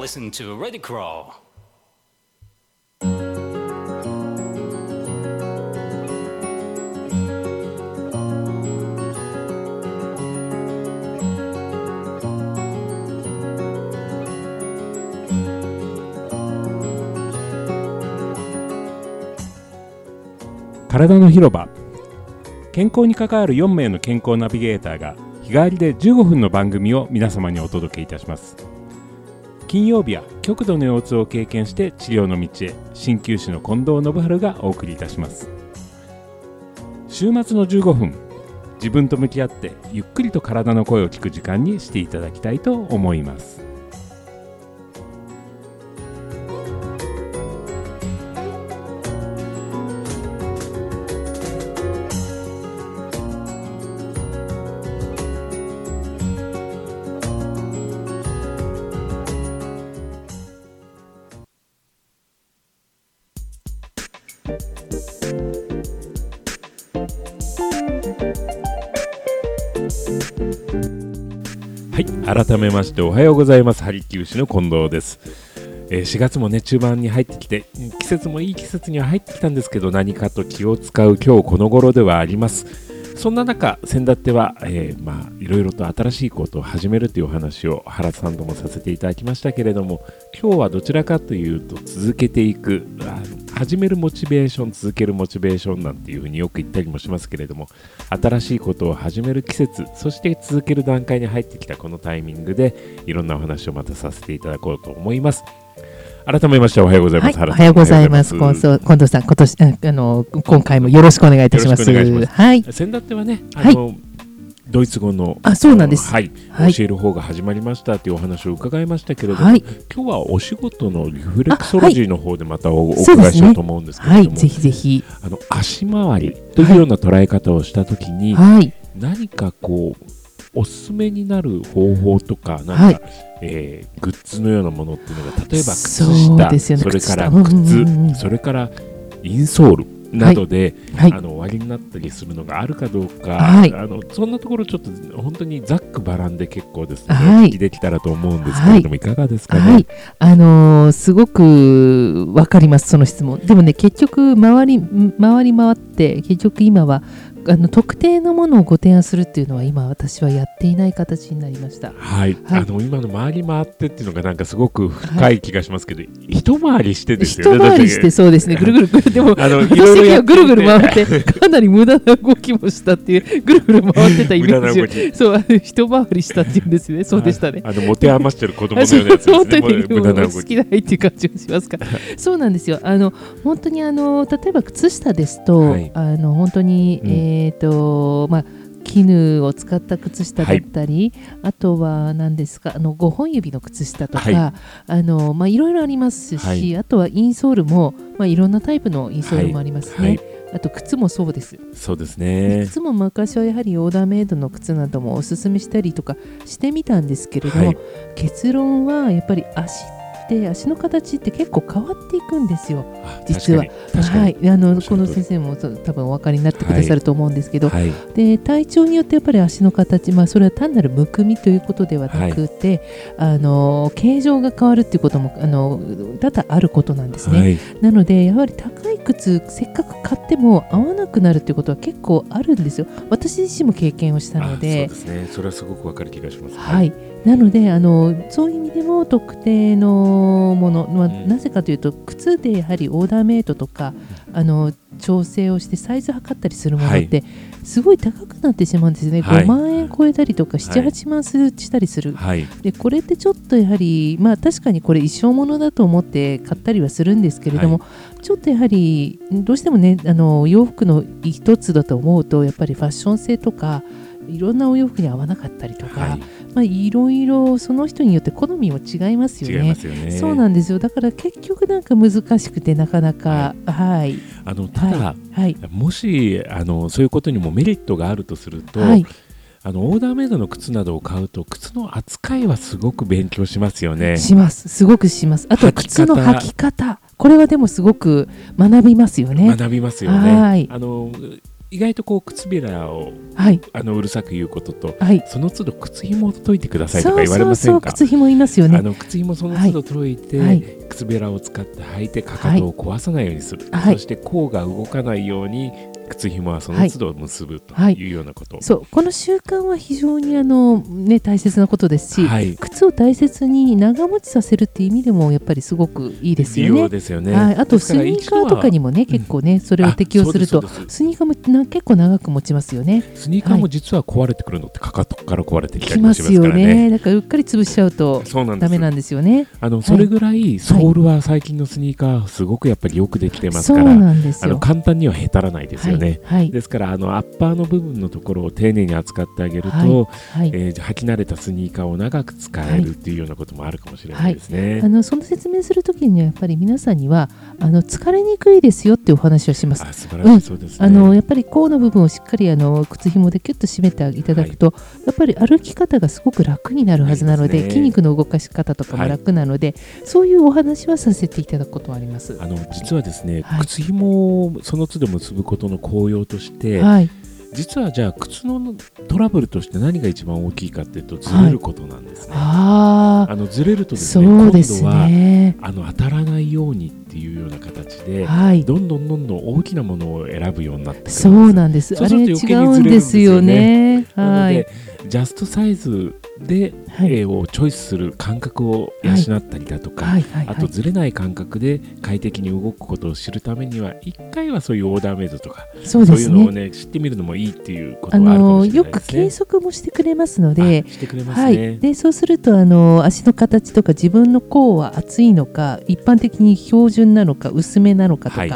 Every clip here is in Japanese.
listen to Ready Crawl. 体の広場健康に関わる4名の健康ナビゲーターが日替わりで15分の番組を皆様にお届けいたします金曜日は極度の腰痛を経験して治療の道へ。鍼灸師の近藤信春がお送りいたします。週末の15分自分と向き合ってゆっくりと体の声を聞く時間にしていただきたいと思います。改めましておはようございます。ハリキウシの近藤です、えー4月もね中盤に入ってきて季節もいい季節には入ってきたんですけど何かと気を使う今日この頃ではあります。そんな中先だっては、えーまあいろいろと新しいことを始めるというお話を原さんともさせていただきましたけれども今日はどちらかというと続けていく始めるモチベーション続けるモチベーションなんていうふうによく言ったりもしますけれども新しいことを始める季節そして続ける段階に入ってきたこのタイミングでいろんなお話をまたさせていただこうと思います。改めましておはようございます、はい、おはようございます。おはようござい近藤さん、今年ああの今回もよろしくお願いいたします。いします。はい、先だってはねあはい。の、ドイツ語のあそうなんです。はい、はい。教える方が始まりましたというお話を伺いましたけれども、はい、今日はお仕事のリフレクソロジーの方でまたお,、お伺いしようと思うんですけれども、はい、ぜひぜひ、あの足回りというような捉え方をしたときに、はい、何かこうおすすめになる方法とかなんか、はい。えーグッズのようなものっていうのが例えば靴下ですよね。それから靴下。ううんうん。それからインソールなどで、はい。あ、の終わりになったりするのがあるかどうか、はい。あのそんなところちょっと本当にざっくばらんで結構ですので、はい。お聞きできたらと思うんですけれども、い、かがですかね？はい、あのーすごくわかりますその質問。でもね、結局回り回り回って結局今はあの特定のものをご提案するっていうのは今私はやっていない形になりました。はい、はい。あの今の回り回ってっていうのがなんかすごく深い気がしますけど、一回りしてですよ一ね。回りしてそうですね、ぐるぐるぐる。でもあのい私的にはぐるぐる回ってかなり無駄な動きもしたっていうぐるぐる回ってたイメージ。き。そう一回りしたっていうんですね。そうでしたね。あの持て余してる子供のよ うなやつです本当ね。無駄な動き。好きないっていう感じがしますから。そうなんですよ。あの本当にあの例えば靴下ですと、はい。あの本当に、うん。えっ、とまあ絹を使った靴下だったり、あとは何ですかあの5本指の靴下とか、はいあのまあいろいろありますし、はいあとはインソールもまあいろんなタイプのインソールもありますね。はいあと靴もそうです。そうですね。靴も昔はやはりオーダーメイドの靴などもおすすめしたりとかしてみたんですけれども、はい結論はやっぱり足って足の形って結構変わっていくんですよ。あ実は。はい、あのこの先生も多分お分かりになってくださると思うんですけど、はい。で体調によってやっぱり足の形、まあ、それは単なるむくみということではなくて、あの形状が変わるっていうこともあの多々あることなんですね。はい。なのでやはり高い靴せっかく買っても合わなくなるっていうことは結構あるんですよ。私自身も経験をしたので。あそうですね。それはすごくわかる気がします。はい、なのであのそういう意味でも特定のもの、まあうん。なぜかというと靴でやはりオーダーメイドとかあの調整をしてサイズ測ったりするものってすごい高くなってしまうんですね、はい。5万円超えたりとか7、はい。8万するしたりする、はい。でこれってちょっとやはりまあ確かにこれ一生ものだと思って買ったりはするんですけれども、はちょっとやはりどうしてもねあの洋服の一つだと思うとやっぱりファッション性とかいろんなお洋服に合わなかったりとか、はい。まあ、いろいろその人によって好みも違いますよ違いね。ますよね。そうなんですよ。だから結局なんか難しくてなかなかはい。あのただ、はい。はい。もしあのそういうことにもメリットがあるとすると、はい。あのオーダーメイドの靴などを買うと靴の扱いはすごく勉強しますよね。します。すごくします。あと靴の履き方。これはでもすごく学びますよね。学びますよね。はい。あの意外とこう靴べらをはい。あのうるさく言うこととはい。その都度靴紐を解いてくださいとか言われそうそうませんか靴紐いますよね。あの靴紐その都度解いて、はい。靴べらを使って履いてかかとを壊さないようにする、はい。そして甲が動かないように靴紐はその都度結ぶとはいいうようなこと、そうこの習慣は非常にあの、ね、大切なことですし、はい靴を大切に長持ちさせるっていう意味でもやっぱりすごくいいですよね。ですよね、はい、あとスニーカーとかにもね結構ねそれを適用するとスニーカーもな結構長く持ちますよね。スニーカーも実は壊れてくるのってかかとから壊れてきたきりもしますからね。ね。だからうっかり潰しちゃうとそうなんですダメなんですよね。あのそれぐらいソールは最近のスニーカーすごくやっぱりよくできてますから、なんですよ。あの簡単にはへたらないですよね。はい、はい。ですからあのアッパーの部分のところを丁寧に扱ってあげると、はい。はい。えー履き慣れたスニーカーを長く使えるっていうようなこともあるかもしれないですね。あのその説明するときにはやっぱり皆さんにはあの疲れにくいですよっていうお話をします。あ素晴らしい。そうですね。あのやっぱり甲の部分をしっかりあの靴紐でキュッと締めていただくと、やっぱり歩き方がすごく楽になるはずなのでね。筋肉の動かし方とかも楽なので、そういうお話はさせていただくことはあります。あの実はですね、はい。靴紐をその都度結ぶことの効用として、はい、実はじゃあ靴のトラブルとして何が一番大きいかっていうとずれることなんですね。あああのずれるとですそねうです今度はね。あの当たらないようにっていうような形で、はい、どんどんどんどん大きなものを選ぶようになってくるそうなんです。そうあれ違すると余計にうんですよね。なので、はい、ジャストサイズで、はい絵をチョイスする感覚を養ったりだとか、あとはい。ずれない感覚で快適に動くことを知るためには一回はそういうオーダーメイドとかそうですそういうのをね。ね知ってみるのもいいっていうことあはあるかものよくしれないですね。計測もしてくれますのであ、してくれますはね。い、でそうするとあの足の形とか自分の甲は厚いのか一般的に標準なのか薄めなのかとか、はい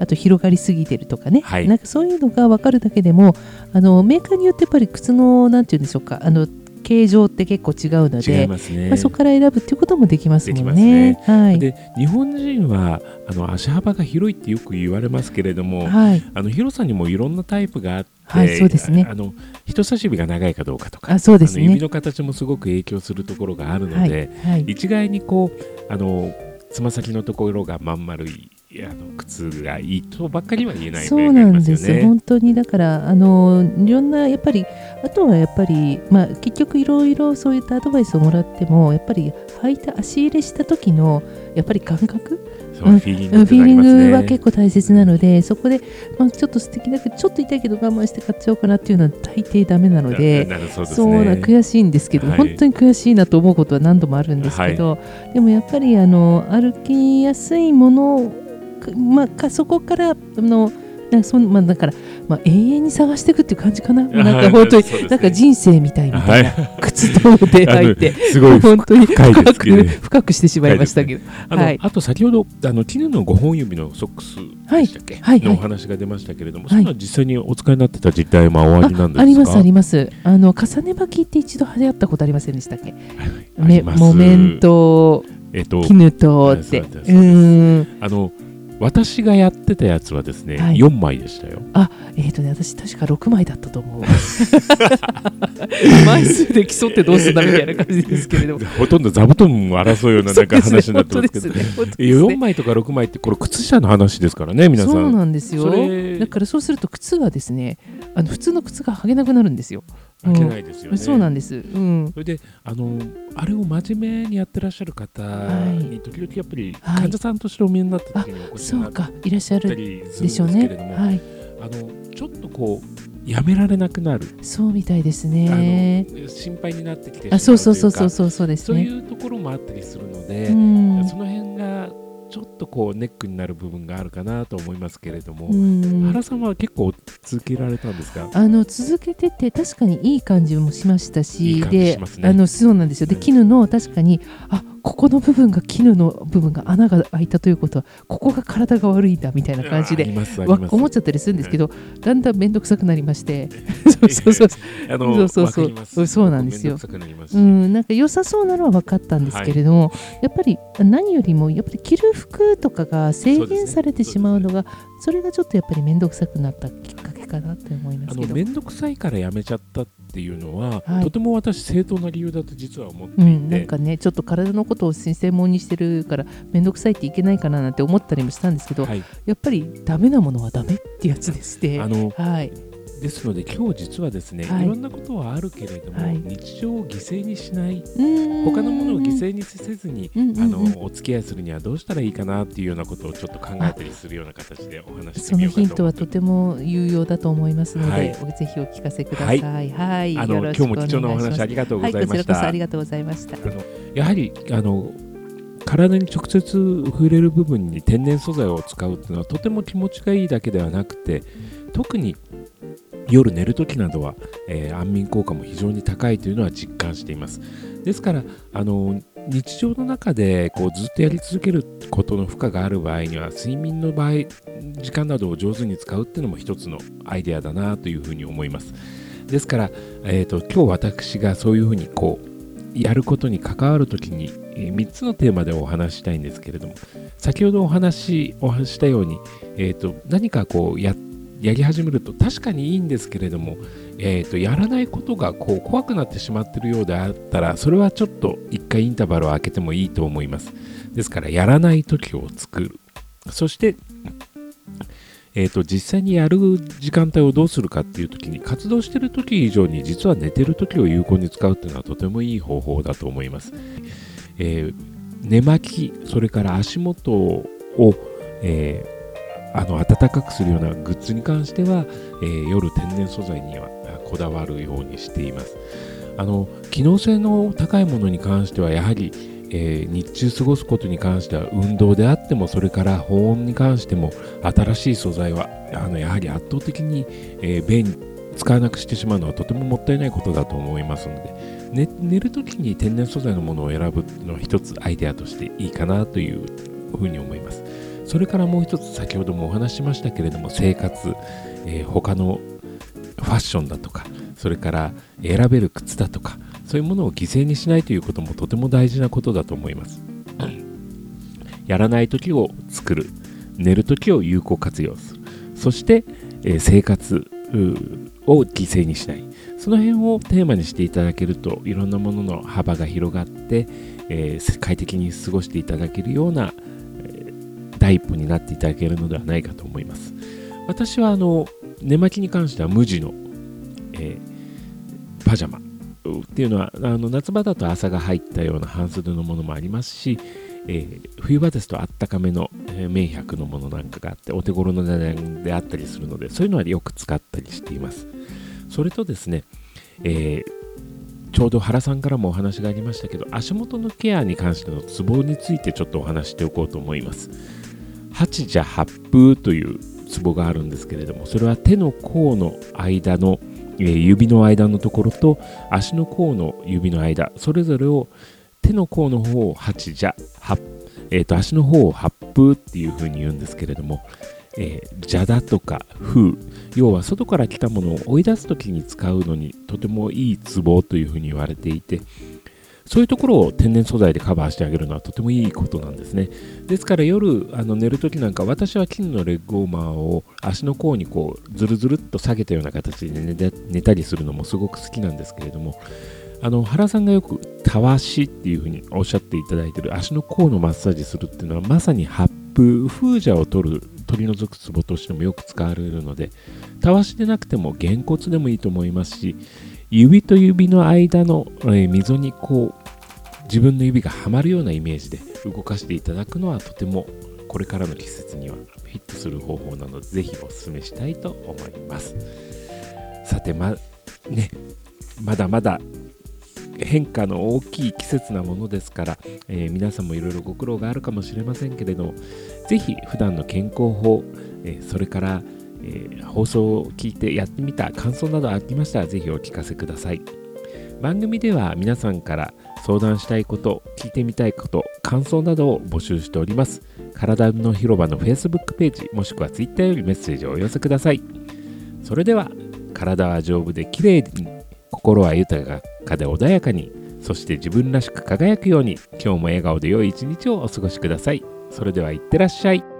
あと広がりすぎてるとかね、はいなんかそういうのが分かるだけでもあのメーカーによってやっぱり靴のなんていうんでしょうかあの形状って結構違うので。ね。まあ、そこから選ぶっていうこともできますもんね。ねはい。で日本人はあの足幅が広いってよく言われますけれども、はい。あの広さにもいろんなタイプがあって、はいそうですねあの人差し指が長いかどうかとかあ、そうですね。あの指の形もすごく影響するところがあるのはい。で、はい。一概にこうあのつま先のところがまん丸いあの靴がいいとばっかりは言えないそうなんです。本当にだからあのいろんなやっぱりあとはやっぱりまあ結局いろいろそういったアドバイスをもらってもやっぱり履いた足入れした時のやっぱり感覚？フィーリングフィーリングは結構大切なのでそこで、まあ、ちょっと素敵だけどちょっと痛いけど我慢して買っちゃおうかなっていうのは大抵ダメなので。そう悔しいんですけど、はい。本当に悔しいなと思うことは何度もあるんですけど、でもやっぱりあの歩きやすいものかまあ、かそこからあのなんかそんまあ、だから、まあ、永遠に探していくっていう感じかな、なんか本当に、ね。なんか人生みたいみたいな、は靴との出会いって、すごい本当に深くね深くしてしまいましたけど、あの、はい。あと先ほどあの絹の5本指のソックスでしたっけ、はいはい。のお話が出ましたけれども、い。それは実際にお使いになってた実態もおありなんですかあありますあります。あの重ね履きって一度流行ったことありませんでしたっけ？めあります。木綿とえっと絹とって。あの私がやってたやつはですね、はい。4枚でしたよ。えっ、とね私確か6枚だったと思う。枚数で競ってどうすんだみたいな感じですけれども。ほとんど座布団を争うようななんか話になってますけど、すね。本当えですね。4枚とか6枚ってこれ靴下の話ですからね皆さん。そうなんですよ。だからそうすると靴がですねあの普通の靴が履けなくなるんですよ、開けないですよね。そうなんです。うん。それであのあれを真面目にやってらっしゃる方に時々やっぱりはい。患者さんとしてお見えになった時にお越しそうになったか。いらっしゃるりするんでしょうね。ですけれども、はい。あのちょっとこうやめられなくなる、そうみたいですあねの心配になってきてしまうあそうそうそうというかそうそうそうですそうねいうところもあったりするので、うん。その辺がちょっとこうネックになる部分があるかなと思いますけれども、うん。原さんは結構続けられたんですか？あの続けてて確かにいい感じもしましたしいい感じでしますね。あのそうなんですよ。でうん。絹の確かにあここの部分が絹の部分が穴が開いたということはここが体が悪いんだみたいな感じで思っちゃったりするんですけど、だんだん面倒くさくなりまして。そうそうそう。そうそうそう。なんですよ。うん、なんか良さそうなのは分かったんですけれども、やっぱり何よりもやっぱり着る服とかが制限されてしまうのがそれがちょっとやっぱり面倒くさくなったきっかけかかなって思いまあすけど。の面倒くさいからやめちゃったっていうのは、はい。とても私正当な理由だと実は思っていて、うん、なんかねちょっと体のことを専門にしてるから面倒くさいっていけないかななんて思ったりもしたんですけど、はい、やっぱりダメなものはダメってやつでして。あのはいですので今日実はですね、はい。い、ろんなことはあるけれども、はい。日常を犠牲にしない。他他のものを犠牲にせずに、うんうんうん。あのお付き合いするにはどうしたらいいかなっていうようなことをちょっと考えたりするような形でお話ししてそのみようかと思って。ヒントはとても有用だと思いますので、はい。ぜひお聞かせください。はい、あの今日も貴重なお話ありがとうございました。ありがとうございました。あのやはりあの体に直接触れる部分に天然素材を使うっていうのはとても気持ちがいいだけではなくて特に夜寝るときなどは、えー安眠効果も非常に高いというのは実感しています。ですからあの日常の中でこうずっとやり続けることの負荷がある場合には睡眠の場合時間などを上手に使うっていうのも一つのアイデアだなというふうに思います。ですから、えー、と今日私がそういうふうにこうやることに関わるときに、3つのテーマでお話したいんですけれども先ほどお話しお話したように、えー、と何かこうやってやり始めると確かにいいんですけれども、えー、とやらないことがこう怖くなってしまっているようであったらそれはちょっと一回インターバルを空けてもいいと思います。ですからやらない時を作る。そしてえー、と実際にやる時間帯をどうするかっていう時に活動してる時以上に実は寝てる時を有効に使うっていうのはとてもいい方法だと思います、えー寝巻きそれから足元を、えあの暖かくするようなグッズに関しては、えー夜天然素材にはこだわるようにしています。あの機能性の高いものに関してはやはりえー日中過ごすことに関しては運動であってもそれから保温に関しても新しい素材はあのやはり圧倒的に、えー便使わなくしてしまうのはとてももったいないことだと思いますので、ね寝るときに天然素材のものを選ぶのは一つアイデアとしていいかなというふうに思います。それからもう一つ先ほどもお話ししましたけれども生活、えー他のファッションだとかそれから選べる靴だとかそういうものを犠牲にしないということもとても大事なことだと思います。やらない時を作る、寝る時を有効活用する、そして、えー生活を犠牲にしない、その辺をテーマにしていただけるといろんなものの幅が広がって、えー快適に過ごしていただけるような、えー第一歩になっていただけるのではないかと思います。私はあの寝巻きに関しては無地の、えーパジャマっていうのはあの夏場だと朝が入ったような半袖のものもありますし、えー冬場ですとあったかめの、えー、綿100のものなんかがあってお手頃の値段であったりするのでそういうのはよく使ったりしていますそれとですね、えーちょうど原さんからもお話がありましたけど足元のケアに関してのツボについてちょっとお話しておこうと思います八蛇八風というツボがあるんですけれどもそれは手の甲の間の、指の間のところと足の甲の指の間それぞれを手の甲の方を八蛇八、えーと足の方を八風っていう風に言うんですけれども、えー蛇だとか風要は外から来たものを追い出す時に使うのにとてもいいツボという風に言われていてそういうところを天然素材でカバーしてあげるのはとてもいいことなんですね。ですから夜あの寝るときなんか私は金のレッグウォーマーを足の甲にこうズルズルっと下げたような形で寝寝たりするのもすごく好きなんですけれどもあの原さんがよくたわしっていうふうにおっしゃっていただいている足の甲のマッサージするっていうのはまさに発風風邪を取る取り除くツボとしてもよく使われるのでたわしでなくてもげんこつでもいいと思いますし指と指の間の、え溝にこう自分の指がはまるようなイメージで動かしていただくのはとてもこれからの季節にはフィットする方法なのでぜひお勧めしたいと思います。さてまねまだまだ変化の大きい季節なものですから、えー皆さんもいろいろご苦労があるかもしれませんけれどもぜひ普段の健康法、えーそれから、えー放送を聞いてやってみた感想などありましたらぜひお聞かせください。番組では皆さんから相談したいこと聞いてみたいこと感想などを募集しております。体の広場の Facebook ページもしくは Twitter よりメッセージをお寄せください。それでは体は丈夫で綺麗に心は豊かで穏やかにそして自分らしく輝くように今日も笑顔で良い一日をお過ごしください。それではいってらっしゃい。